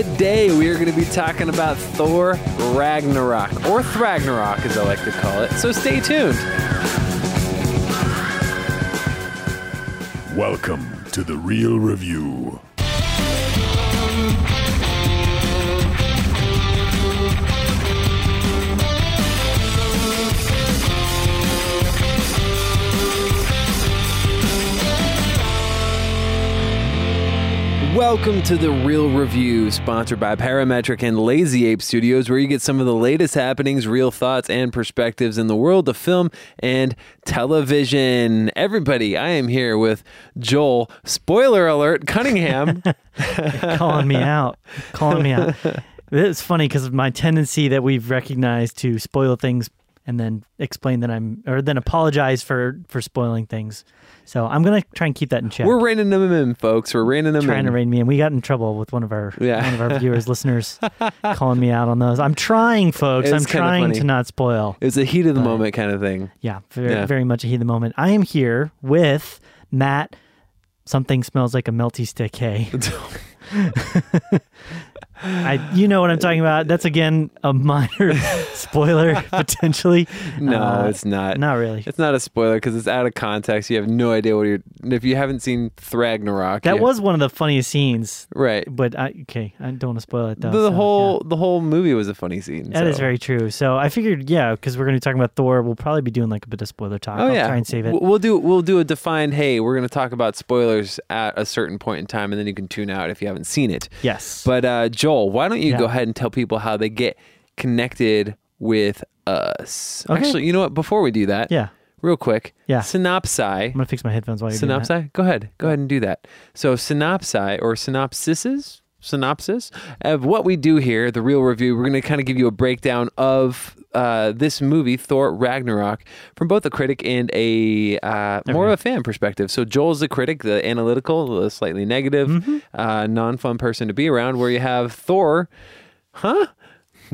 Today we are going to be talking about Thor Ragnarok, or Thragnarok as I like to call it. So stay tuned. Welcome to the Reel Review. Welcome to the Reel Review, sponsored by Parametric and Lazy Ape Studios, where you get some of the latest happenings, real thoughts, and perspectives in the world of film and television. Everybody, I am here with Joel. Spoiler alert, Cunningham. calling me out, calling me out. It's funny because of my tendency that we've recognized to spoil things and then explain that I'm, or then apologize for for spoiling things. So I'm gonna try and keep that in check. We're reining them in, folks. We're reining them trying in. to rein me in. We got in trouble with one of our Yeah. one of our viewers, listeners, calling me out on those. I'm trying, folks. I'm trying to not spoil. It's a heat of the But- moment kind of thing. Yeah, very, Yeah. very much a heat of the moment. I am here with Matt. Something smells like a melty stick. Hey, I, you know what I'm talking about. That's again a minor spoiler potentially. No, Uh, it's not. Not really. It's not a spoiler because it's out of context. You have no idea what you're. If you haven't seen Thragnarok, That was one of the funniest scenes, right. but I okay. I don't want to spoil it though. the so, whole the whole movie was a funny scene. yeah. That is so. very true. So I figured, yeah, because we're going to be talking about Thor, we'll probably be doing like a bit of spoiler talk. Oh I'll yeah, try and save it. We'll do we'll do a defined. Hey, we're going to talk about spoilers at a certain point in time, and then you can tune out if you haven't seen it. yes. But uh, Joel, why don't you Yeah. go ahead and tell people how they get connected with us? Okay. Actually, you know what? Before we do that, yeah, real quick, Yeah. synopsi. I'm gonna fix my headphones while you're doing that. Synopsi? Go ahead. Go ahead and do that. So, synopsi or synopsises, synopsis of what we do here, the real review, we're going to kind of give you a breakdown of uh, this movie, Thor Ragnarok, from both a critic and a uh, more of a fan perspective. So, Joel's the critic, the analytical, the slightly negative, Mm-hmm. uh, non fun person to be around, where you have Thor, huh?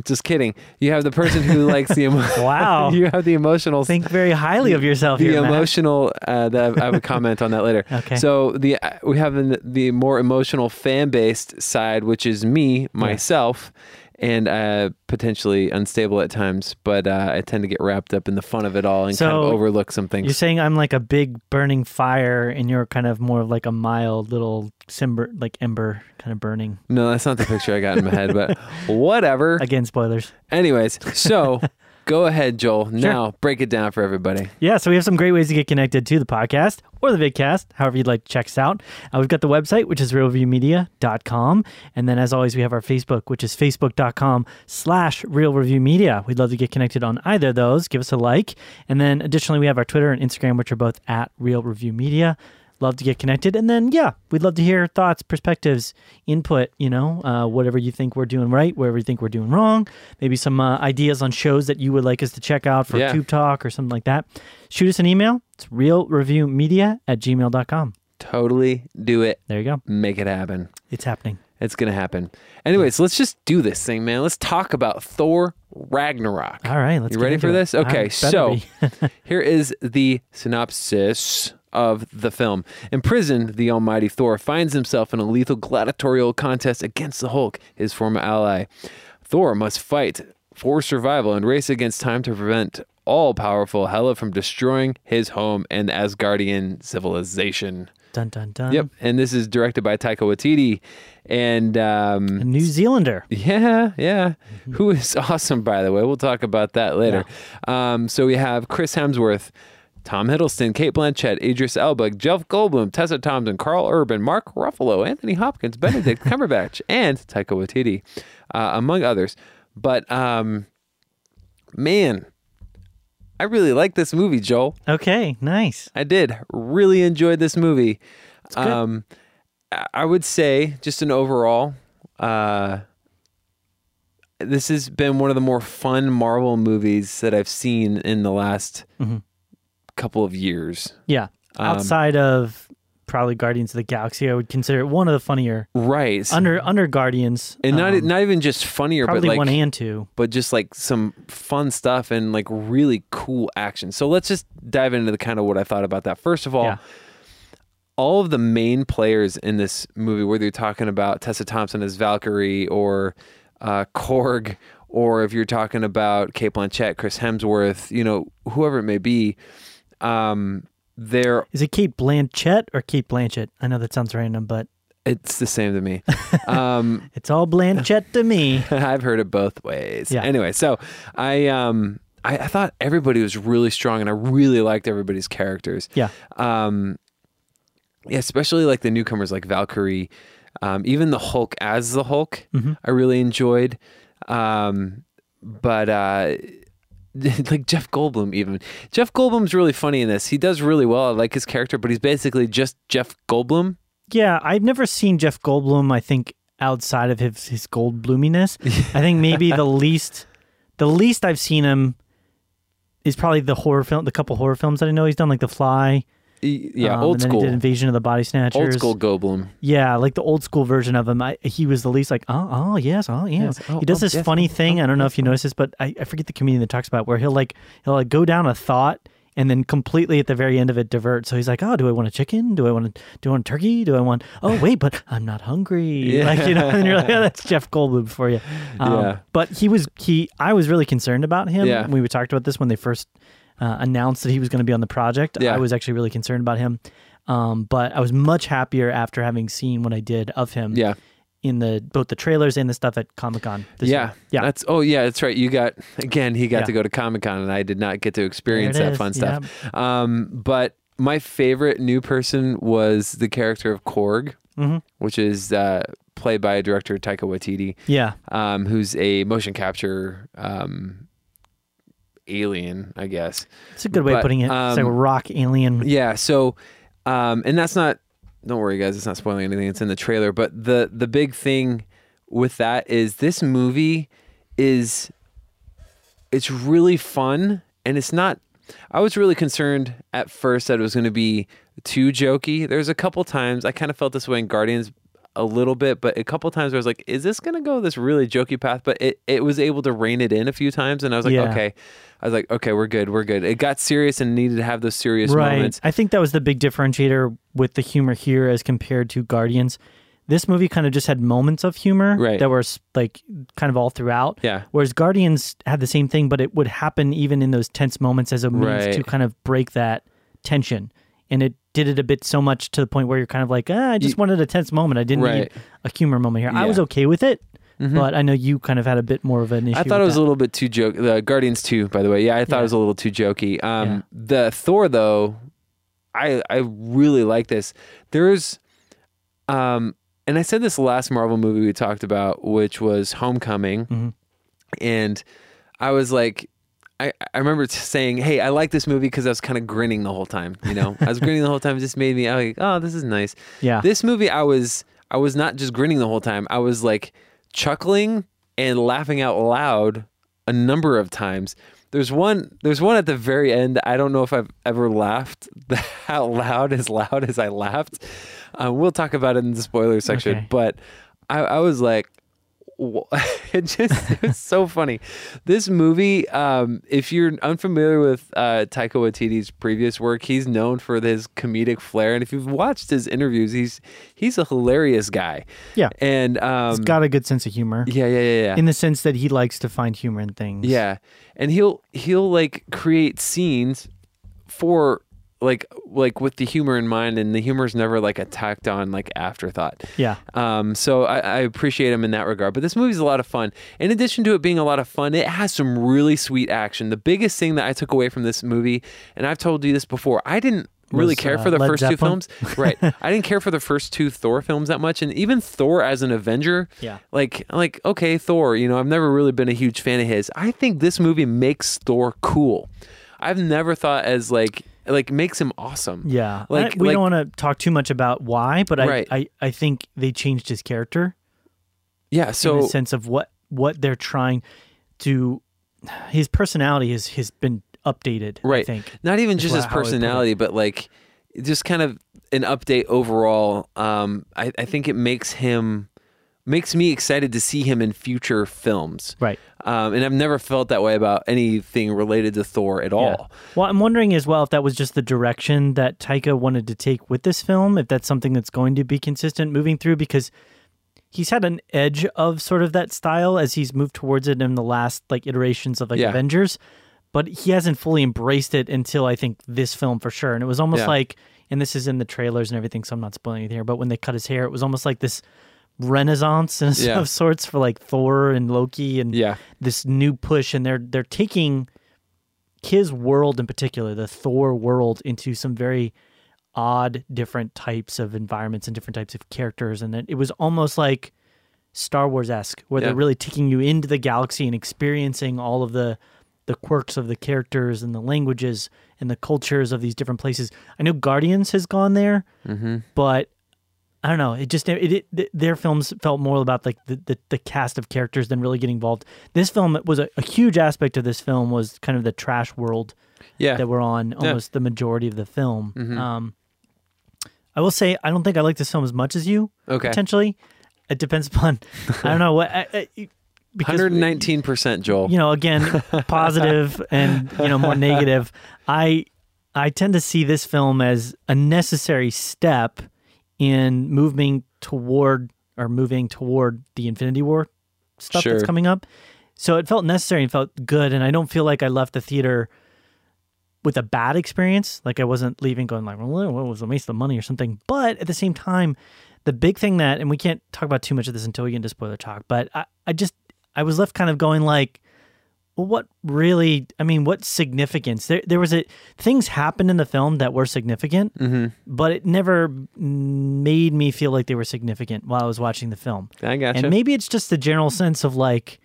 Just kidding. You have the person who likes the emo- Wow. you have the emotional Think very highly of yourself the here, emotional uh, that I would comment on that later. Okay. So the uh, we have the, the more emotional fan based side, which is me myself, and uh, potentially unstable at times, but uh, I tend to get wrapped up in the fun of it all and kind of overlook some You're saying I'm like a big burning fire, and you're kind of more of like a mild little simber, like ember, kind of burning. No, that's not the picture I got in my head, but whatever. Again, spoilers. Anyways, so go ahead, Joel. Now break it down for everybody. Yeah, so we have some great ways to get connected to the podcast or the vidcast, however you'd like to check us out. Uh, we've got the website, which is reelreviewmedia.com. And then as always, we have our Facebook, which is facebook.com slash reelreviewmedia. We'd love to get connected on either of those. Give us a like. And then additionally, we have our Twitter and Instagram, which are both at Reel Review Media. Love to get connected. And then, yeah, we'd love to hear thoughts, perspectives, input, you know, uh, whatever you think we're doing right, wherever you think we're doing wrong. Maybe some uh, ideas on shows that you would like us to check out for Yeah. Tube Talk or something like that. Shoot us an email. It's reelreviewmedia at gmail.com. Totally do it. There you go. Make it happen. It's happening. It's gonna happen. Anyways, let's just do this thing, man. Let's talk about Thor Ragnarok. All right, let's You get ready for it. this? Okay, so here is the synopsis of the film. Imprisoned, the almighty Thor finds himself in a lethal gladiatorial contest against the Hulk, his former ally. Thor must fight for survival and race against time to prevent all powerful Hela from destroying his home and Asgardian civilization. dun dun dun. Yep, and this is directed by Taika Waititi, and um, A New Zealander. yeah, yeah. Who is awesome, by the way. We'll talk about that later. Um, so we have Chris Hemsworth, Tom Hiddleston, Cate Blanchett, Idris Elba, Jeff Goldblum, Tessa Thompson, Karl Urban, Mark Ruffalo, Anthony Hopkins, Benedict Cumberbatch, and Taika Waititi, uh, among others. But um, man, I really like this movie, Joel. Okay, nice. I did really enjoyed this movie. good. Um, I- would say just an overall. Uh, this has been one of the more fun Marvel movies that I've seen in the last Mhm. Couple of years. Yeah. Um, Outside of probably Guardians of the Galaxy, I would consider it one of the funnier Right. under under Guardians. and not um, not even just funnier, but like one and two. but just like some fun stuff and like really cool action. So let's just dive into the kind of what I thought about that. First of all, Yeah. all of the main players in this movie, whether you're talking about Tessa Thompson as Valkyrie or uh, Korg, or if you're talking about Cate Blanchett, Chris Hemsworth, you know, whoever it may be, um, they're it Cate Blanchett or Cate Blanchett? I know that sounds random, but it's the same to me. um, it's all Blanchett to me. I've heard it both ways. Yeah. Anyway, so I um I, I thought everybody was really strong, and I really liked everybody's characters. Yeah. Um, yeah, especially like the newcomers like Valkyrie, um, even the Hulk as the Hulk, I really enjoyed. Um, but uh, like Jeff Goldblum, even Jeff Goldblum's really funny in this. He does really well. I like his character, but he's basically just Jeff Goldblum. Yeah, I've never seen Jeff Goldblum. I think outside of his his Goldbluminess, I think maybe the least the least I've seen him is probably the horror film, the couple horror films that I know he's done, like The Fly. Yeah, um, old school, He did Invasion of the Body Snatchers. old school Goldblum. Yeah, like the old school version of him. I, he was the least like, oh, oh yes, oh yeah. Yes, oh, he does oh, this yes, funny oh, thing. oh, I don't know oh, if you noticed this, but I, I forget the comedian that talks about where he'll like he'll like go down a thought and then completely at the very end of it divert. So he's like, oh, do I want a chicken? Do I want a, do I want a turkey? Do I want? Oh wait, but I'm not hungry. Yeah. Like you know, and you're like, oh, that's Jeff Goldblum for you. Um, Yeah. But he was he. I was really concerned about him. Yeah. We talked about this when they first uh, announced that he was going to be on the project. Yeah. I was actually really concerned about him. Um, but I was much happier after having seen what I did of him Yeah. in the both the trailers and the stuff at Comic Con. Yeah, yeah. That's oh yeah, that's right. You got again. He got Yeah. to go to Comic Con, and I did not get to experience that is, fun stuff. Um, but my favorite new person was the character of Korg, Mhm. which is uh, played by director Taika Waititi, yeah, um, who's a motion capture um, alien, I guess. it's a good way But, of putting it. it's like a um, rock alien. Yeah. So, um, and that's not. Don't worry, guys. It's not spoiling anything. It's in the trailer. But the the big thing with that is this movie is it's really fun and it's not. I was really concerned at first that it was going to be too jokey. There's a couple times I kind of felt this way in Guardians a little bit, but a couple times I was like, "Is this going to go this really jokey path?" But it it was able to rein it in a few times, and I was like, Yeah. "Okay." I was like, "Okay, we're good, we're good." It got serious and needed to have those serious right. moments. I think that was the big differentiator with the humor here as compared to Guardians. This movie kind of just had moments of humor Right. that were like kind of all throughout. Yeah. Whereas Guardians had the same thing, but it would happen even in those tense moments as a means Right. to kind of break that tension. And it did it a bit so much to the point where you're kind of like, ah, I just wanted a tense moment. I didn't need a humor moment here. I Yeah. Mm-hmm. was okay with it, but I know you kind of had a bit more of an issue. I thought it was that. a little bit too joke. The Guardians two, by the way. Yeah, I thought Yeah. it was a little too jokey. Um, The Thor though, I I really like this. There's, um, and I said this last Marvel movie we talked about, which was Homecoming, Mm-hmm. and I was like. I, I remember saying, "Hey, I like this movie because I was kind of grinning the whole time. You know, I was grinning the whole time. It just made me I was like, oh, this is nice. Yeah. This movie, I was I was not just grinning the whole time. I was like chuckling and laughing out loud a number of times. There's one. There's one at the very end. I don't know if I've ever laughed out loud as loud as I laughed. Um, we'll talk about it in the spoiler section. Okay. But I, I was like, it just it was so funny. This movie, um, if you're unfamiliar with uh, Taika Waititi's previous work, he's known for his comedic flair, and if you've watched his interviews, he's he's a hilarious guy. Yeah. and um, He's got a good sense of humor yeah, yeah, yeah, yeah. in the sense that he likes to find humor in things. Yeah, and he'll he'll like create scenes for like like with the humor in mind, and the humor is never like a tacked on like afterthought. Yeah. Um, so I, I appreciate him in that regard. But this movie's a lot of fun. In addition to it being a lot of fun, it has some really sweet action. The biggest thing that I took away from this movie, and I've told you this before, I didn't really Was, care uh, for the first two films. right. I didn't care for the first two Thor films that much, and even Thor as an Avenger. Yeah. Like like okay, Thor. You know, I've never really been a huge fan of his. I think this movie makes Thor cool. I've never thought as like like makes him awesome. Yeah. Like- I- we like- don't want to talk too much about why, but I, Right. I, I think they changed his character Yeah. in So the sense of what what they're trying to his personality has has been updated. I right think. not even just his how I put it. personality but like just kind of an update overall um I, I think it makes him makes me excited to see him in future films. Right. Um, and I've never felt that way about anything related to Thor at all. Well, I'm wondering as well if that was just the direction that Taika wanted to take with this film, if that's something that's going to be consistent moving through, because he's had an edge of sort of that style as he's moved towards it in the last like iterations of like Yeah. Avengers, but he hasn't fully embraced it until I think this film for sure. And it was almost Yeah. like, and this is in the trailers and everything, so I'm not spoiling it here, but when they cut his hair, it was almost like this renaissance in Yeah. of sorts for like Thor and Loki and Yeah. this new push and they're they're taking his world in particular the thor world into some very odd different types of environments and different types of characters and it, it was almost like star wars-esque where Yeah. they're really taking you into the galaxy and experiencing all of the the quirks of the characters and the languages and the cultures of these different places i know guardians has gone there Mm-hmm. but I don't know. It just it, it, their films felt more about like the, the, the cast of characters than really getting involved. This film was a, a huge aspect of this film was kind of the trash world Yeah. that we're on almost the majority of the film. Mhm. Um, I will say I don't think I like this film as much as you Okay. potentially. It depends upon I don't know what I, I, because 119% Joel. you know again positive and you know more negative i i tend to see this film as a necessary step in moving toward or moving toward the infinity war stuff Sure. that's coming up. So it felt necessary and felt good and i don't feel like i left the theater with a bad experience. Like i wasn't leaving going like well what was a waste of money or something. But at the same time the big thing that and we can't talk about too much of this until we get into spoiler talk but i, I just i was left kind of going like well, what really? I mean, what significance? There, there was a things happened in the film that were significant, Mm-hmm. but it never made me feel like they were significant while I was watching the film. I gotcha. And maybe it's just the general sense of like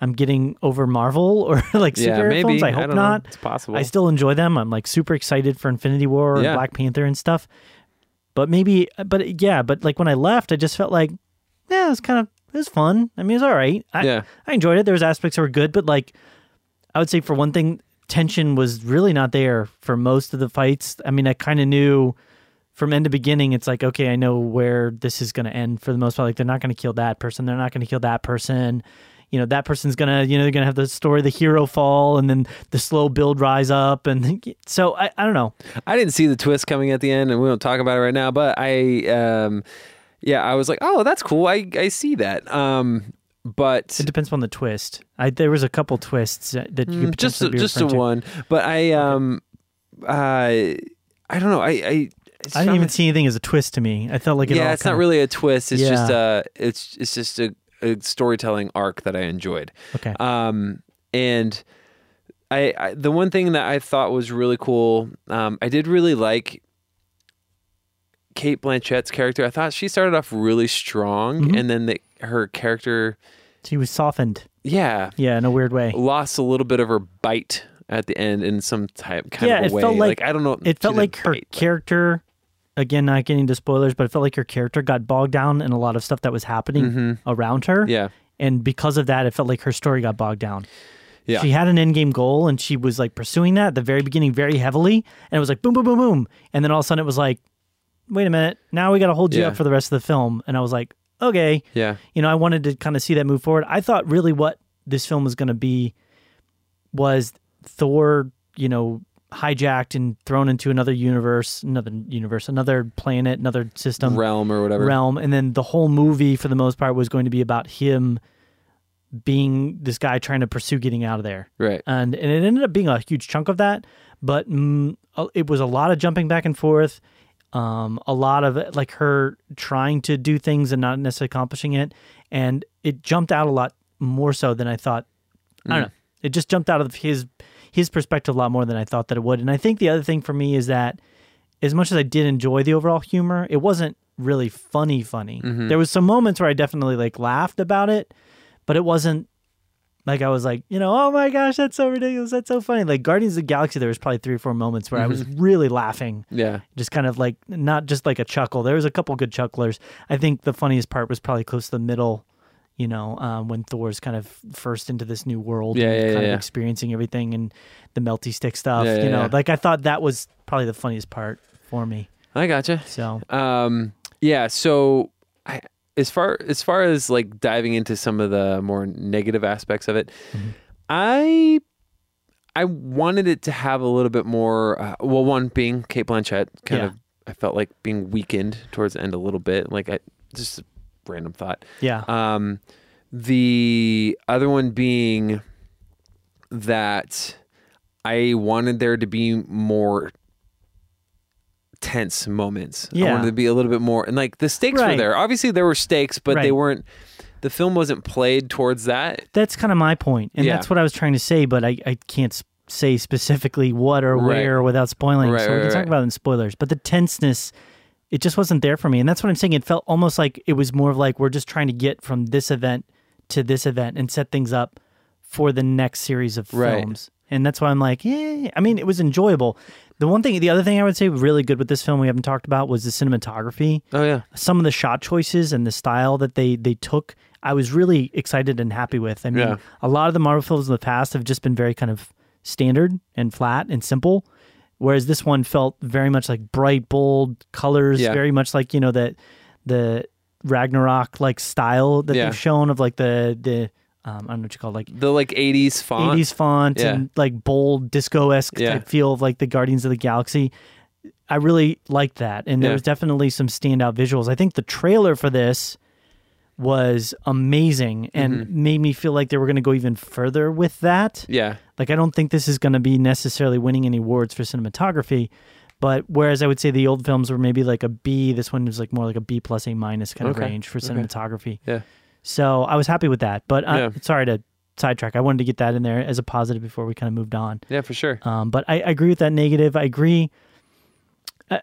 I'm getting over Marvel or like yeah, superhero maybe. films. I hope don't know. It's possible. I still enjoy them. I'm like super excited for Infinity War and Yeah. Black Panther and stuff. But maybe, but yeah, but like when I left, I just felt like, yeah, it was kind of, it was fun. I mean, it was all right. I, yeah. I enjoyed it. There was aspects that were good, but like I would say for one thing, tension was really not there for most of the fights. I mean, I kind of knew from end to beginning. It's like okay, I know where this is going to end for the most part. Like they're not going to kill that person. They're not going to kill that person. You know, that person's gonna, you know, they're gonna have the story, the hero fall, and then the slow build rise up, and so I, I don't know. I didn't see the twist coming at the end, and we won't talk about it right now. But I, um, yeah, I was like, oh, that's cool. I I see that. Um, but It depends on the twist. I there was a couple twists that you could Mm, just potentially a, just a one. But I um, uh, I don't know. I I. I didn't even see anything as a twist to me. I felt like it yeah, it's not kinda- really a twist. It's just Yeah. uh it's it's just a, a storytelling arc that I enjoyed. okay. Um, and I, I the one thing that I thought was really cool, um, I did really like Cate Blanchett's character. I thought she started off really strong, Mhm. and then the, her character, She was softened. yeah, Yeah, in a weird way. lost a little bit of her bite at the end in some type kind Yeah, of it a way. felt like- I don't know. It felt like her bite, but- character, again, not getting into spoilers, but it felt like her character got bogged down in a lot of stuff that was happening Mhm. around her. Yeah, And because of that, it felt like her story got bogged down. Yeah. She had an end game goal and she was like pursuing that at the very beginning very heavily. And it was like boom, boom, boom, boom. And then all of a sudden it was like, wait a minute, now we got to hold you Yeah. up for the rest of the film. And I was like, okay. yeah, you know, I wanted to kind of see that move forward. I thought really what this film was going to be was Thor, you know, hijacked and thrown into another universe, another universe, another planet, another system, realm or whatever. realm, and then the whole movie for the most part was going to be about him being this guy trying to pursue getting out of there. Right. And and it ended up being a huge chunk of that, but mm, it was a lot of jumping back and forth. Um, a lot of it, like her trying to do things and not necessarily accomplishing it, and it jumped out a lot more so than I thought. I don't know. It just jumped out of his his perspective a lot more than I thought that it would. And I think the other thing for me is that as much as I did enjoy the overall humor, it wasn't really funny funny. There was some moments where I definitely like laughed about it, but it wasn't like I was like, you know, oh my gosh, that's so ridiculous. That's so funny. Like Guardians of the Galaxy, there was probably three or four moments where I was really laughing. Yeah. Just kind of like not just like a chuckle. There was a couple good chucklers. I think the funniest part was probably close to the middle, you know, um, when Thor's kind of first into this new world Yeah, and yeah, kind yeah. of experiencing everything and the melty stick stuff. You know, like I thought that was probably the funniest part for me. I gotcha. So Um, yeah. So I, as far as far as like diving into some of the more negative aspects of it, Mm-hmm. I I wanted it to have a little bit more. Uh, well, one being Cate Blanchett, kind Yeah. of. I felt like being weakened towards the end a little bit. Like I just a random thought. Yeah. Um, the other one being that I wanted there to be more tense moments. I Yeah. wanted to be a little bit more, and like the stakes were there. Obviously, there were stakes, but they weren't. The film wasn't played towards that. that's kind of my point, and Yeah. that's what I was trying to say, but I, I can't say specifically what or Right. where without spoiling. Right, so we right, can talk about it in spoilers. But the tenseness, it just wasn't there for me, and that's what I'm saying. It felt almost like it was more of like we're just trying to get from this event to this event and set things up for the next series of Right. films. And that's why I'm like, yeah. I mean, it was enjoyable. The one thing, the other thing I would say really good with this film we haven't talked about was the cinematography Oh yeah, some of the shot choices and the style that they they took i was really excited and happy with i mean Yeah. a lot of the marvel films in the past have just been very kind of standard and flat and simple whereas this one felt very much like bright bold colors Yeah. very much like you know that the ragnarok like style that Yeah. they've shown of like the the um, i don't know what you call it, like the like '80s font. 80s font Yeah. and like bold disco esque Yeah. type feel of like the Guardians of the Galaxy. I really liked that. And there Yeah. was definitely some standout visuals. I think the trailer for this was amazing and Mm-hmm. made me feel like they were going to go even further with that. Yeah, Like, I don't think this is going to be necessarily winning any awards for cinematography. But whereas I would say the old films were maybe like a B, this one was like more like a B plus A minus kind of range for Okay. cinematography. yeah, So I was happy with that. But I, Yeah. sorry to sidetrack. I wanted to get that in there as a positive before we kind of moved on. yeah, for sure. Um, but I, I agree with that negative. I agree. I,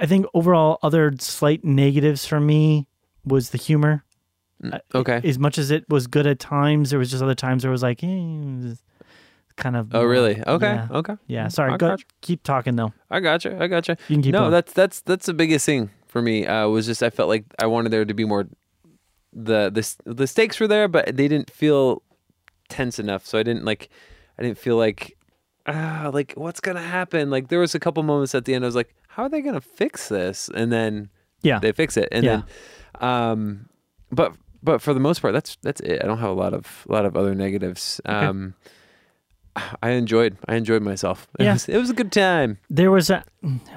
I think overall, other slight negatives for me was the humor. Mm, okay. As much as it was good at times, there was just other times where it was like, eh, it was kind of. Oh really? Okay. Yeah. Okay. Yeah. Sorry. I Go, gotcha. keep talking though. I gotcha. I gotcha. You can keep no, going. that's that's that's the biggest thing for me. Uh, was just I felt like I wanted there to be more. The the the stakes were there, but they didn't feel tense enough. So I didn't like. I didn't feel like. Ah, like what's gonna happen? Like there was a couple moments at the end. I was like, how are they gonna fix this? And then Yeah. they fix it. And Yeah. then, um, but but for the most part, that's that's it. I don't have a lot of a lot of other negatives. Um, I enjoyed I enjoyed myself. It Yeah. was, it was a good time. there was a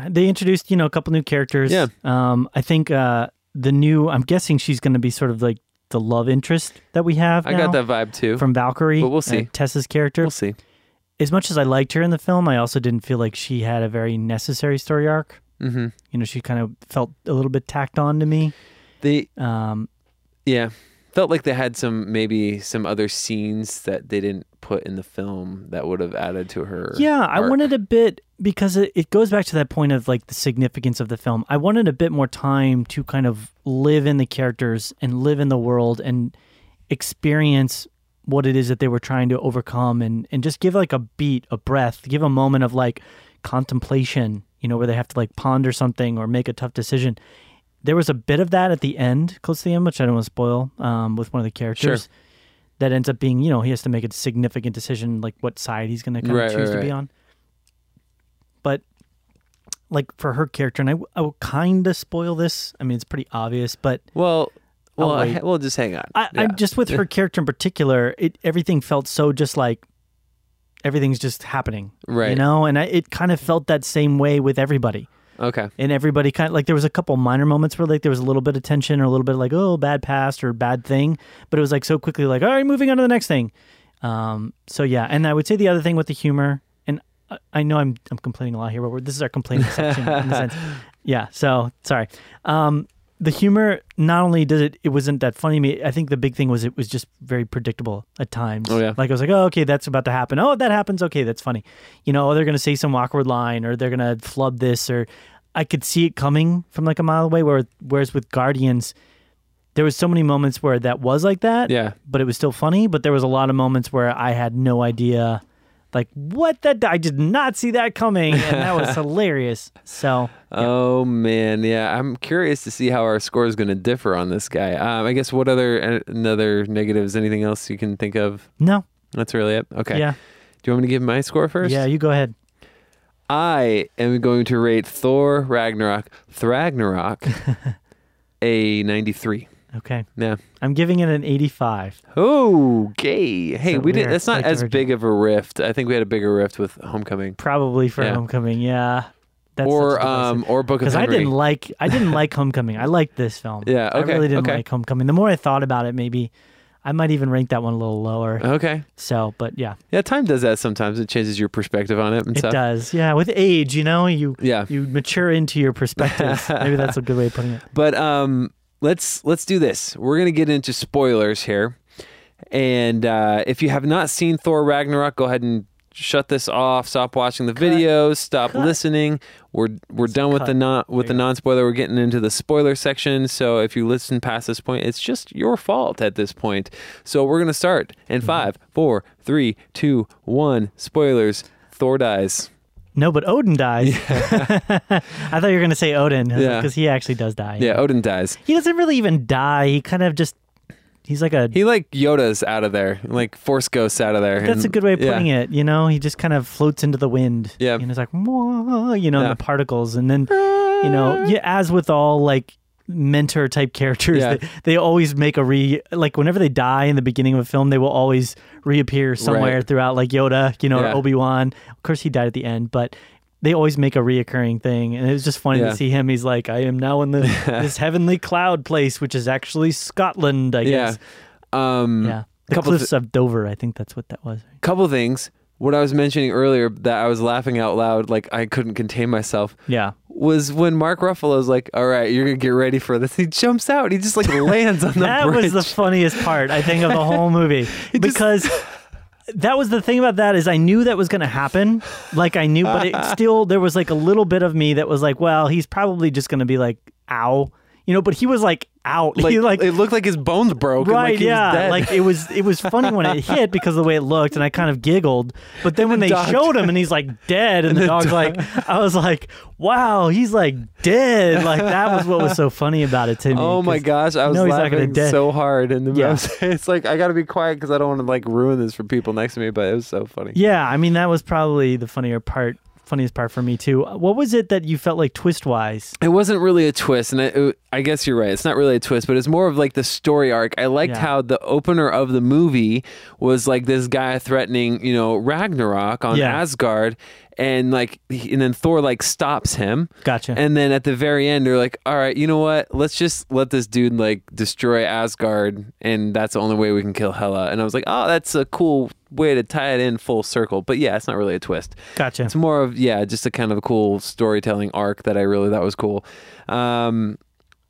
they introduced you know a couple new characters Yeah. um i think uh the new i'm guessing she's going to be sort of like the love interest that we have I got that vibe too. from valkyrie But we'll see. tessa's character we'll see. as much as i liked her in the film i also didn't feel like she had a very necessary story arc hmm you know she kind of felt a little bit tacked on to me They um yeah felt like they had some maybe some other scenes that they didn't put in the film that would have added to her. Yeah, I wanted a bit because it, it goes back to that point of like the significance of the film. I wanted a bit more time to kind of live in the characters and live in the world and experience what it is that they were trying to overcome and, and just give like a beat, a breath, give a moment of like contemplation, you know, where they have to like ponder something or make a tough decision. There was a bit of that at the end, close to the end, which I don't want to spoil, um, with one of the characters. That ends up being, you know, he has to make a significant decision, like what side he's going to kind Right, of choose right, to be on. But like for her character, and I, I will kind of spoil this. I mean, it's pretty obvious, but Well, well, I'll well, just hang on. I, Yeah. I'm just with her character in particular. It everything felt so just like everything's just happening, right? You know, and I, it kind of felt that same way with everybody. Okay. And everybody kind of like there was a couple minor moments where like there was a little bit of tension or a little bit like oh bad past or bad thing, but it was like so quickly like all right moving on to the next thing. Um, so yeah, and I would say the other thing with the humor, and I, I know I'm I'm complaining a lot here, but we're, this is our complaining section in a sense. Yeah. So sorry. Um, the humor not only does it it wasn't that funny to me. I think the big thing was it was just very predictable at times. Oh, yeah. Like I was like, oh okay, that's about to happen. Oh that happens. Okay, that's funny. You know, oh, they're gonna say some awkward line or they're gonna flub this or I could see it coming from like a mile away. Where whereas with Guardians, there was so many moments where that was like that. Yeah. But it was still funny. But there was a lot of moments where I had no idea, like what that I did not see that coming, and that was hilarious. So Oh man, yeah. I'm curious to see how our score is going to differ on this guy. Um, I guess what other another negatives? Anything else you can think of? no, That's really it. Okay. yeah, Do you want me to give my score first? yeah. You go ahead. I am going to rate Thor Ragnarok, Thragnarok, a 93. Okay. Yeah. I'm giving it an 85. Okay. Hey, So we did. That's not as big of a rift. I think we had a bigger rift with Homecoming Probably for Yeah. Homecoming. Yeah. That's or um or Book of because I didn't like I didn't like Homecoming. I liked this film. Yeah, I okay, really didn't okay. like Homecoming. The more I thought about it, maybe I might even rank that one a little lower. okay. So, but yeah, Yeah, time does that sometimes. It changes your perspective on it and it stuff. does. Yeah, with age, you know, you Yeah. you mature into your perspectives. maybe that's a good way of putting it. But um, let's let's do this. We're gonna get into spoilers here, and uh, if you have not seen Thor Ragnarok, go ahead and shut this off. Stop watching the videos. Stop listening. We're we're done with cut. the non with There the non spoiler. We're getting into the spoiler section. So if you listen past this point, it's just your fault at this point. So we're gonna start in Mm-hmm. five, four, three, two, one. Spoilers. Thor dies. No, but Odin dies. I thought you were going to say Odin Yeah. because he actually does die. Yeah, Odin dies. He doesn't really even die. He kind of just he's like a He like Yoda's out of there, like Force Ghosts out of there. That's a good way of yeah. putting it. You know, he just kind of floats into the wind. Yeah. And it's like, "Mwah," you know, Yeah. the particles. And then, ah. you know, yeah, as with all like mentor type characters, Yeah. they, they always make a re, like whenever they die in the beginning of a film, they will always reappear somewhere Right. throughout, like Yoda, you know, Yeah. Obi Wan. Of course, he died at the end, but. They always make a reoccurring thing, and it was just funny Yeah. to see him. He's like, "I am now in the this heavenly cloud place, which is actually Scotland, I Yeah. guess." Um, Yeah, the couple of cliffs of Dover. I think that's what that was. couple things. What I was mentioning earlier that I was laughing out loud, like I couldn't contain myself, Yeah, was when Mark Ruffalo Ruffalo's like, "All right, you're gonna get ready for this." He jumps out. He just like lands on the that bridge. was the funniest part I think of the whole movie because that was the thing about that is I knew that was going to happen like I knew but it still there was like a little bit of me that was like well he's probably just going to be like ow you know but he was like out like, he like it looked like his bones broke. and, right like, he was yeah dead. like it was it was funny when it hit because of the way it looked and i kind of giggled but then when they dog- showed him and he's like dead and the, the dog's dog- like i was like wow he's like dead like that was what was so funny about it to me Oh my gosh, I was know he's not gonna laughing so hard, and the Yeah. it's like I got to be quiet because I don't want to like ruin this for people next to me. But it was so funny. Yeah, I mean that was probably the funnier part, funniest part for me too. What was it that you felt like twist wise? It wasn't really a twist, and I, it- I guess you're right. It's not really a twist, but it's more of like the story arc. I liked Yeah. how the opener of the movie was like this guy threatening, you know, Ragnarok on Yeah. Asgard, and like, and then Thor like stops him, Gotcha. and then at the very end, they're like, "All right, you know what? Let's just let this dude like destroy Asgard, and that's the only way we can kill Hela." And I was like, "Oh, that's a cool way to tie it in full circle." But yeah, it's not really a twist. gotcha. It's more of yeah, just a kind of a cool storytelling arc that I really thought was cool. Um,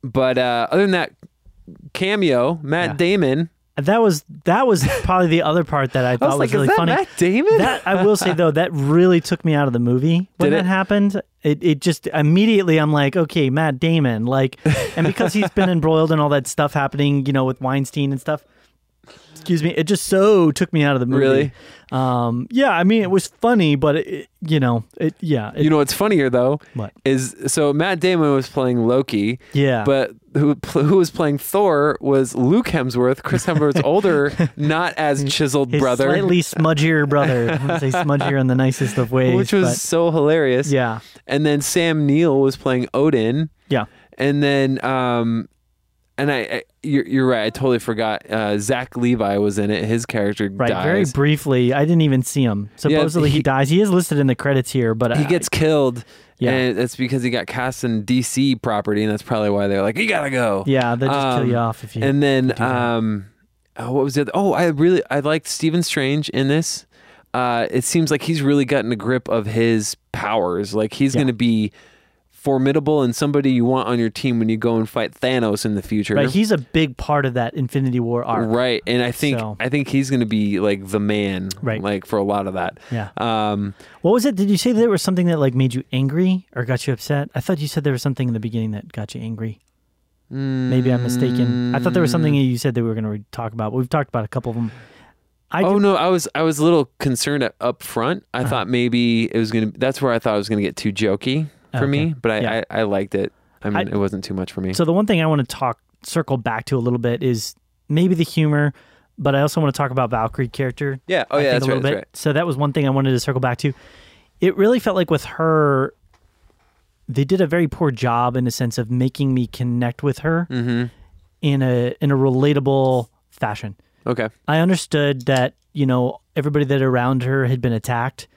but uh, other than that, cameo Matt Yeah. Damon. That was that was probably the other part that I I thought was was, like, really is that funny. Matt Damon? That I will say though, that really took me out of the movie when Did that it? happened. It it just immediately I'm like, okay, Matt Damon, like, and because he's been embroiled in all that stuff happening, you know, with Weinstein and stuff. Excuse me, it just so took me out of the movie. Really? Um, yeah, I mean, it was funny, but it, it- you know, it, yeah, it, you know what's funnier though what? is so Matt Damon was playing Loki. Yeah, But who who was playing Thor was Luke Hemsworth, Chris Hemsworth's older, not as chiseled his brother, slightly smudgier brother. I would say smudgier in the nicest of ways. which was so hilarious. yeah, And then Sam Neill was playing Odin. yeah, And then, um, and I, I you're, you're right. I totally forgot. Uh, Zach Levi was in it. His character right. Very briefly, I didn't even see him. Supposedly he, he- dies. He is listed in the credits here, but he I- gets killed. Yeah. And it's because he got cast in DC property, and that's probably why they're like, you gotta go. yeah, they just kill Um, you off if you. And then, um, oh, what was the other? Oh, I really I liked Stephen Strange in this. Uh, it seems like he's really gotten a grip of his powers. Like he's Yeah. going to be formidable and somebody you want on your team when you go and fight Thanos in the future. right, he's a big part of that Infinity War arc. Right, and I think So- I think he's going to be like the man, Right. Like for a lot of that. Yeah. Um, What was it? Did you say there was something that like made you angry or got you upset? I thought you said there was something in the beginning that got you angry. Maybe I'm mistaken. I thought there was something you said that we were going to talk about. We've talked about a couple of them. I oh did- no, I was I was a little concerned up front. I Uh-huh. thought maybe it was going to. That's where I thought it was going to get too jokey for me, but I, Yeah. I I liked it. I mean, I- it wasn't too much for me. So the one thing I want to talk circle back to a little bit is maybe the humor, but I also want to talk about Valkyrie character. yeah. Oh I yeah, that's a right. little That's bit. right. So that was one thing I wanted to circle back to. It really felt like with her, they did a very poor job in a sense of making me connect with her. Mm-hmm. in a in a relatable fashion. Okay. I understood that, you know, everybody that around her had been attacked,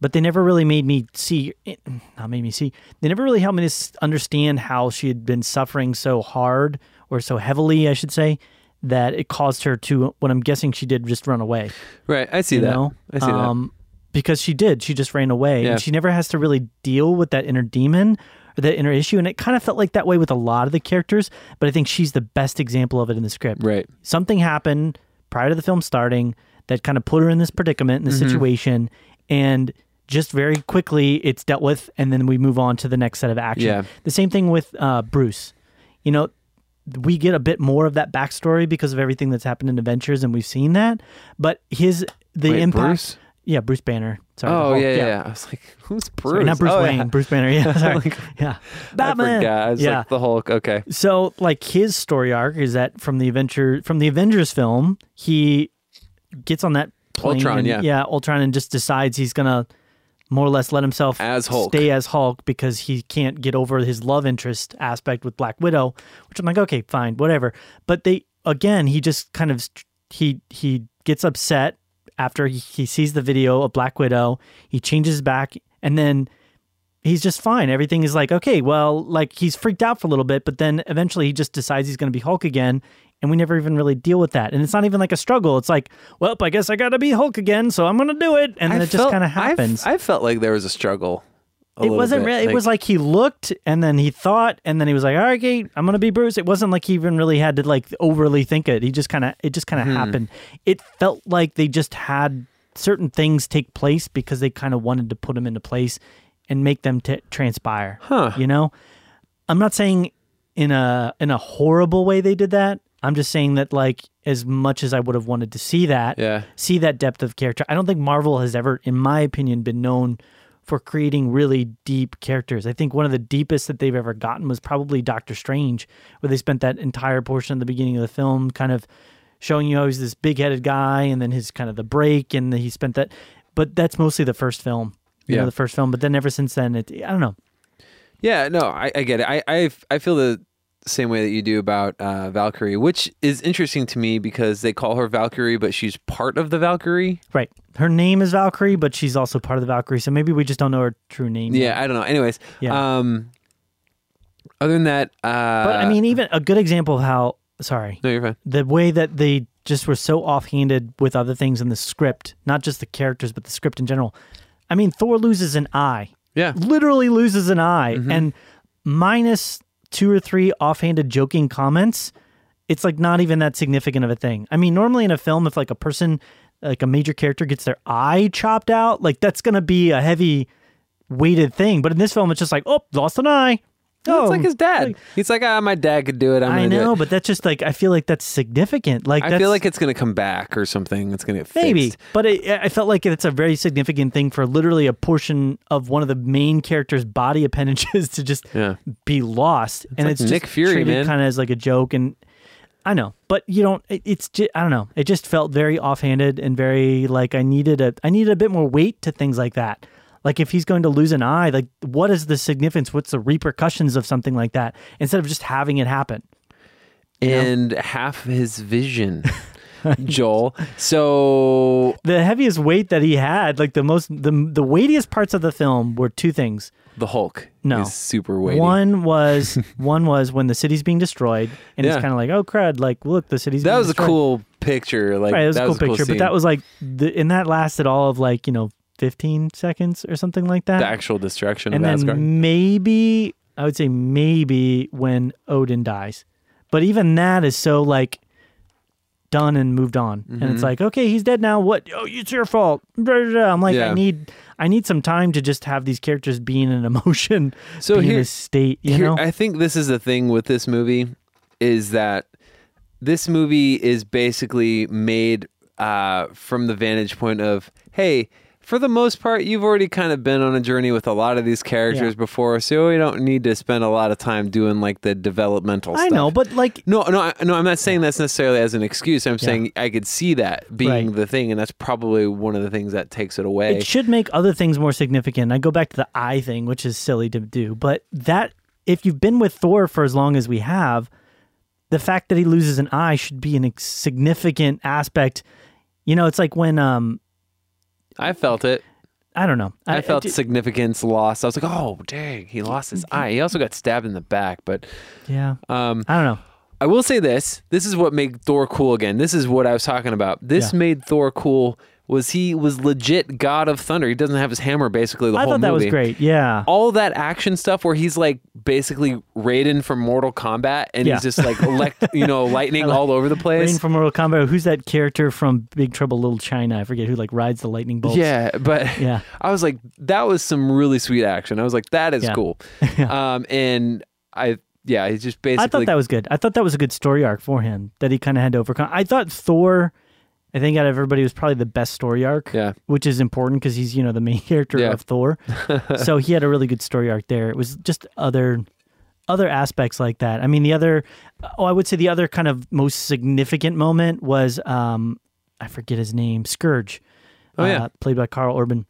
but they never really made me see, not made me see, they never really helped me to understand how she had been suffering so hard or so heavily, I should say, that it caused her to, what I'm guessing she did, just run away. Right. I see that. know? I see that. um, Because she did. She just ran away. Yeah. And she never has to really deal with that inner demon or that inner issue. And it kind of felt like that way with a lot of the characters, but I think she's the best example of it in the script Right. something happened prior to the film starting that kind of put her in this predicament, in this Mm-hmm. situation, and just very quickly it's dealt with, and then we move on to the next set of action. Yeah. The same thing with uh, Bruce. You know, we get a bit more of that backstory because of everything that's happened in Avengers, and we've seen that. But his the Wait, impact. Bruce? Yeah, Bruce Banner. Sorry. Oh yeah, yeah, yeah. I was like, who's Bruce? Sorry, not Bruce oh, Wayne. Yeah. Bruce Banner. Yeah, sorry. yeah. Batman. I yeah. like the Hulk. Okay. So, like his story arc is that from the adventure from the Avengers film, he gets on that plane Ultron, and- yeah. yeah, Ultron, and just decides he's gonna more or less let himself As Hulk. stay as Hulk because he can't get over his love interest aspect with Black Widow. Which I'm like, okay, fine, whatever. But they again, he just kind of he he gets upset after he, he sees the video of Black Widow. He changes back, and then he's just fine. Everything is like, okay, well, like he's freaked out for a little bit, but then eventually he just decides he's going to be Hulk again. And we never even really deal with that. And it's not even like a struggle. It's like, well, I guess I got to be Hulk again, so I'm going to do it. And then I it just kind of happens. I felt like there was a struggle. a it wasn't really, it was like he looked and then he thought and then he was like, all right, I'm going to be Bruce. It wasn't like he even really had to like overly think it. He just kind of, it just kind of Hmm. happened. It felt like they just had certain things take place because they kind of wanted to put them into place and make them t- transpire. Huh. You know, I'm not saying in a in a horrible way they did that. I'm just saying that like as much as I would have wanted to see that, Yeah. see that depth of character. I don't think Marvel has ever, in my opinion, been known for creating really deep characters. I think one of the deepest that they've ever gotten was probably Doctor Strange, where they spent that entire portion of the beginning of the film kind of showing you how he's this big headed guy and then his kind of the break and he spent that but that's mostly the first film. You Yeah. know, the first film. But then ever since then it I don't know. Yeah, no, I, I get it. I, I I feel the same way that you do about uh, Valkyrie, which is interesting to me because they call her Valkyrie, but she's part of the Valkyrie. Right. Her name is Valkyrie, but she's also part of the Valkyrie, so maybe we just don't know her true name. yet. Yeah, I don't know. Anyways, Yeah. um, other than that, uh, But I mean even a good example of how sorry. no, you're fine. the way that they just were so offhanded with other things in the script, not just the characters, but the script in general. I mean, Thor loses an eye, Yeah, literally loses an eye, Mm-hmm. and minus two or three offhanded joking comments, it's like not even that significant of a thing. I mean, normally in a film, if like a person, like a major character, gets their eye chopped out, like that's gonna be a heavy weighted thing. But in this film, it's just like, oh, lost an eye. Oh, it's like his dad. like- He's like, ah, my dad could do it. I'm I gonna do know, it. but that's just like I feel like that's significant. Like I that's, feel like it's gonna come back or something. It's gonna get fixed. Maybe, fixed. but it, I felt like it's a very significant thing for literally a portion of one of the main character's body appendages to just Yeah. be lost, and like it's just Nick Fury, treated man. kind of as like a joke. And I know, but you don't. It, it's just, I don't know. It just felt very offhanded and very like I needed a I needed a bit more weight to things like that. Like if he's going to lose an eye, like what is the significance? What's the repercussions of something like that? Instead of just having it happen. And half his vision, Joel. So The heaviest weight that he had, like the most the the weightiest parts of the film were two things. the Hulk No. is super weighty. One was one was when the city's being destroyed, and Yeah. it's kind of like, oh crud! Like, look, the city's that was a cool picture. Like right. It was that a cool picture, scene. but that was like, the, and that lasted all of like you know fifteen seconds or something like that. the actual destruction and of then Asgard. maybe I would say maybe when Odin dies, but even that is so like done and moved on, and Mm-hmm. it's like, okay, he's dead now. What? Oh, it's your fault. I'm like, Yeah. I need. I need some time to just have these characters be in an emotion, So be in here- a state, you Here- know. I think this is the thing with this movie is that this movie is basically made uh, from the vantage point of, hey, for the most part, you've already kind of been on a journey with a lot of these characters Yeah. before, so we don't need to spend a lot of time doing like the developmental stuff. I stuff. know, but like No, no, I- no. I'm not saying that's necessarily as an excuse. I'm saying I could see that being Right. the thing, and that's probably one of the things that takes it away. it should make other things more significant. I go back to the eye thing, which is silly to do, but that if you've been with Thor for as long as we have, the fact that he loses an eye should be an ex- significant aspect. You know, it's like when um I felt it. I don't know. I, felt it- significance lost. I was like, oh dang, he lost his eye. He also got stabbed in the back. But yeah. um, I don't know. I will say this: this is what made Thor cool again. This is what I was talking about. This Yeah. made Thor cool. Was he was legit God of Thunder? He doesn't have his hammer basically the I whole thought that was movie. great. Yeah. All that action stuff where he's like basically Raiden from Mortal Kombat, and Yeah. he's just like elect, you know, lightning all over the place. Rain from Mortal Kombat. Who's that character from Big Trouble Little China? I forget who like rides the lightning bolts. Yeah, but Yeah. I was like, that was some really sweet action. I was like, that is Yeah. cool. Um, and I, yeah, he just basically. I thought that was good. I thought that was a good story arc for him that he kind of had to overcome. I thought Thor, I think out of everybody, was probably the best story arc. Yeah. Which is important because he's, you know, the main character Yeah. of Thor. so he had a really good story arc there. It was just other other aspects like that. I mean, the other, oh, I would say the other kind of most significant moment was, um, I forget his name, Skurge. Oh, yeah. uh, played by Karl Urban.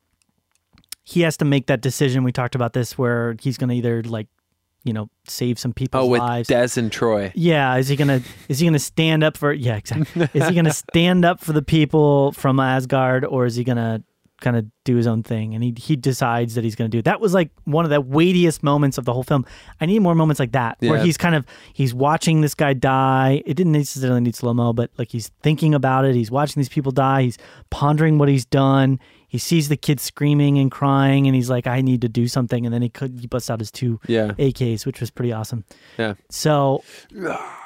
He has to make that decision. We talked about this where he's going to either like, you know, save some people's Oh, with lives. Des and Troy. Yeah, is he gonna is he gonna stand up for yeah exactly is he gonna stand up for the people from Asgard or is he gonna kind of do his own thing and he he decides that he's gonna do it. That was like one of the weightiest moments of the whole film. I need more moments like that where he's kind of he's watching this guy die. It didn't necessarily need slow mo, but like he's thinking about it. He's watching these people die. He's pondering what he's done. He sees the kid screaming and crying, and he's like, "I need to do something." And then he could he busts out his two Yeah. AKs, which was pretty awesome. Yeah. So,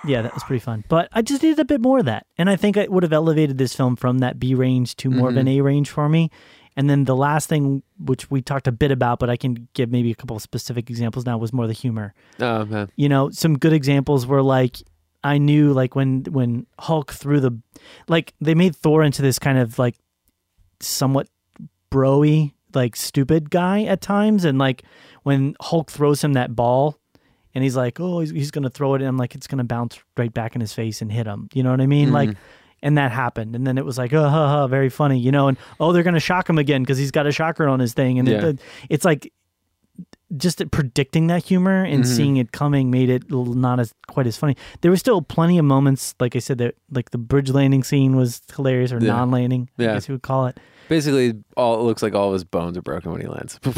yeah, that was pretty fun. But I just needed a bit more of that. And I think it would have elevated this film from that B range to more of an mm-hmm. A range for me. And then the last thing, which we talked a bit about, but I can give maybe a couple of specific examples now, was more the humor. Oh, man. You know, some good examples were like, I knew like when when Hulk threw the, like they made Thor into this kind of like somewhat broy, like stupid guy at times, and like when Hulk throws him that ball, and he's like, oh, he's, he's gonna throw it, and I'm like, it's gonna bounce right back in his face and hit him. You know what I mean? Like, and that happened, and then it was like, oh, ha, ha, very funny, you know, and oh, they're gonna shock him again because he's got a shocker on his thing, and Yeah. it, it's like just predicting that humor and Mm-hmm. seeing it coming made it not as quite as funny. There was still plenty of moments, like I said, that like the bridge landing scene was hilarious or Yeah. non-landing, I guess you would call it. Basically, all it looks like all of his bones are broken when he lands.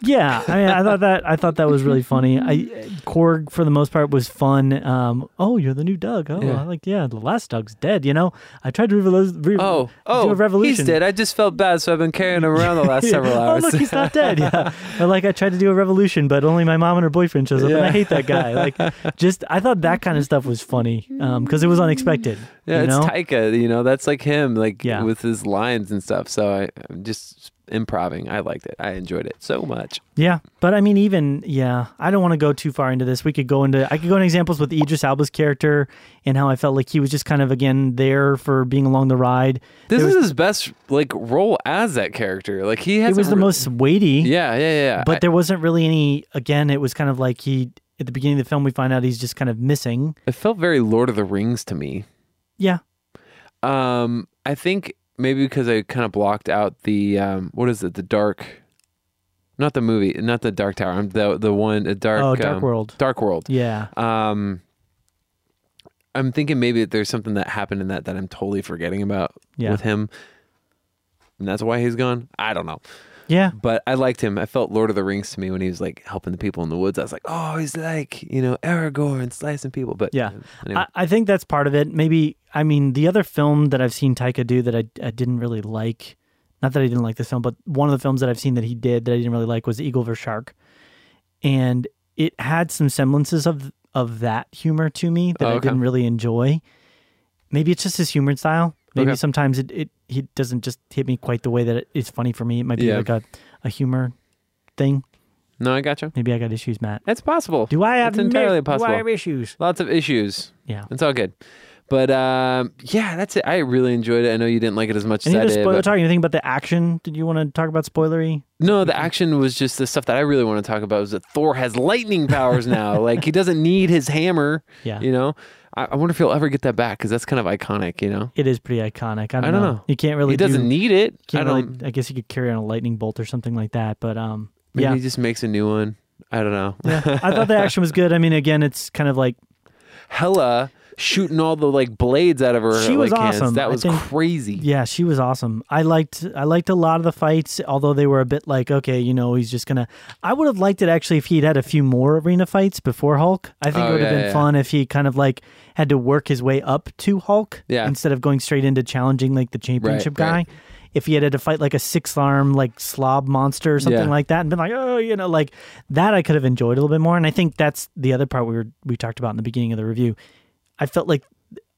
Yeah, I mean, I thought that I thought that was really funny. I Korg for the most part was fun. Um, oh, you're the new Doug. Oh, Yeah. I like yeah, the last Doug's dead. You know, I tried to revolu- re- oh, do oh, a revolution. he's dead. I just felt bad, so I've been carrying him around the last several hours. oh, look, he's not dead. Yeah. Or like I tried to do a revolution, but only my mom and her boyfriend shows up, and I hate that guy. Like, just I thought that kind of stuff was funny because it was unexpected. yeah, it's know? Taika. You know, that's like him, like Yeah. with his lines and stuff. So I, I'm just improving. I liked it. I enjoyed it so much. Yeah, but I mean, even yeah, I don't want to go too far into this. We could go into I could go into examples with Idris Elba's character and how I felt like he was just kind of again there for being along the ride. This There is was- his best like role as that character. Like he has. It was the most weighty. Yeah, yeah, yeah. but I- there wasn't really any. Again, it was kind of like he at the beginning of the film we find out he's just kind of missing. it felt very Lord of the Rings to me. Yeah, Um, I think maybe because I kind of blocked out the um, what is it? The dark, not the movie, not the Dark Tower. I'm the the one, the dark. Oh, Dark um, World. Dark World. yeah. Um, I'm thinking maybe there's something that happened in that that I'm totally forgetting about Yeah. with him, and that's why he's gone. I don't know, Yeah, but I liked him. I felt Lord of the Rings to me when he was like helping the people in the woods. I was like, oh, he's like you know Aragorn slicing people. But Yeah. Uh, anyway. I, I think that's part of it. Maybe I mean the other film that I've seen Taika do that I, I didn't really like. Not that I didn't like this film, but one of the films that I've seen that he did that I didn't really like was Eagle vs Shark, and it had some semblances of of that humor to me that Oh, I didn't really enjoy. Maybe it's just his humor style. Maybe Okay. sometimes it, it he doesn't just hit me quite the way that it, it's funny for me. It might be Yeah. like a, a humor thing. no, I gotcha. Maybe I got issues, Matt. It's possible. Do I have It's entirely mi- Do. I have issues? Lots of issues. Yeah. It's all good. But um, yeah, that's it. I really enjoyed it. I know you didn't like it as much as I did. spoiler but- talk? Anything about the action? Did you want to talk about spoilery? no, the action was just the stuff that I really want to talk about. Is that Thor has lightning powers now? like he doesn't need his hammer. Yeah. You know, I, I wonder if he'll ever get that back because that's kind of iconic. You know, It is pretty iconic. I don't, I don't know. You can't really. he doesn't do, need it. I don't. really. I guess he could carry on a lightning bolt or something like that. But um, maybe yeah, he just makes a new one. I don't know. yeah. I thought the action was good. I mean, again, it's kind of like Hela shooting all the like blades out of her. She was like, hands. awesome. That was think- crazy. Yeah, she was awesome. I liked I liked a lot of the fights, although they were a bit like, okay, you know, he's just gonna. I would have liked it actually if he'd had a few more arena fights before Hulk. I think Oh, it would have yeah, been yeah. fun if he kind of like had to work his way up to Hulk, Yeah. instead of going straight into challenging like the championship guy. right. If he had to fight like a six arm like slob monster or something Yeah. like that, and been like, oh, you know, like that, I could have enjoyed a little bit more. And I think that's the other part we were we talked about in the beginning of the review. I felt like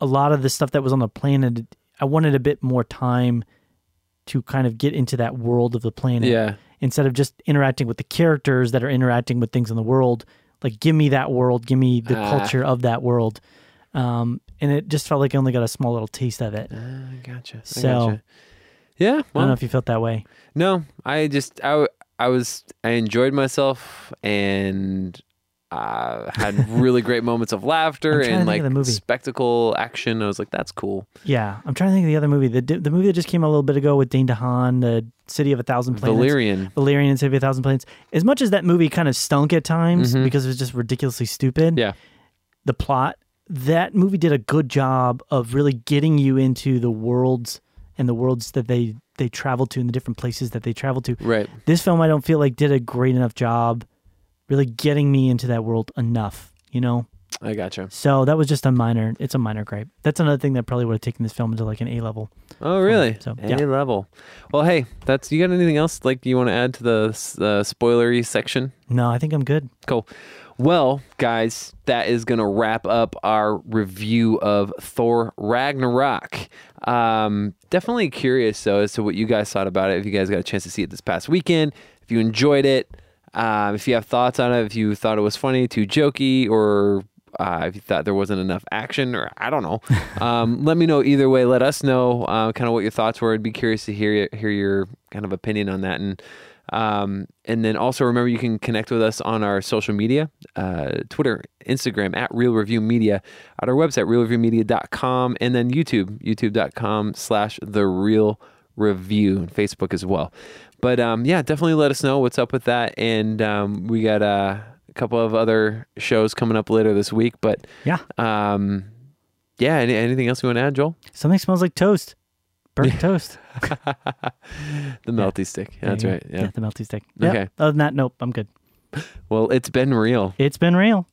a lot of the stuff that was on the planet, I wanted a bit more time to kind of get into that world of the planet Yeah. instead of just interacting with the characters that are interacting with things in the world. Like, give me that world, give me the Ah. culture of that world. Um, and it just felt like I only got a small little taste of it. I gotcha. So- gotcha. Yeah. I don't know if you felt that way. no, I just I I was I enjoyed myself and uh, had really great moments of laughter I'm trying to and like spectacle action. I was like, that's cool. Yeah, I'm trying to think of the other movie. The the movie that just came out a little bit ago with Dane DeHaan, the City of a Thousand Planets. Valerian. Valerian and City of a Thousand Planets. As much as that movie kind of stunk at times Mhm. because it was just ridiculously stupid, Yeah. the plot, that movie did a good job of really getting you into the worlds and the worlds that they they traveled to and the different places that they traveled to. Right. This film, I don't feel like did a great enough job really getting me into that world enough, you know? I gotcha. So that was just a minor, it's a minor gripe. That's another thing that probably would have taken this film into like an A level. Oh, really? So, A yeah. level. Well, hey, that's you got anything else like you want to add to the uh, spoilery section? No, I think I'm good. Cool. Well, guys, that is going to wrap up our review of Thor Ragnarok. Um, definitely curious, though, as to what you guys thought about it. If you guys got a chance to see it this past weekend, if you enjoyed it, um, if you have thoughts on it, if you thought it was funny, too jokey, or uh, if you thought there wasn't enough action, or I don't know, um, let me know either way. Let us know uh, kind of what your thoughts were. I'd be curious to hear hear your kind of opinion on that. And um, and then also remember you can connect with us on our social media, uh, Twitter, Instagram at Reel Review Media, at our website reelreviewmedia.com, and then YouTube, youtube.com slash the Real Review, and Facebook as well. But um, yeah, definitely let us know what's up with that. And um, we got uh, a couple of other shows coming up later this week. But Yeah. um, yeah, any, anything else you want to add, Joel? Something smells like toast. Burnt toast. The melty stick. That's There right. Yeah. the melty stick. Yep. Okay. Other than that, nope, I'm good. Well, it's been real. It's been real.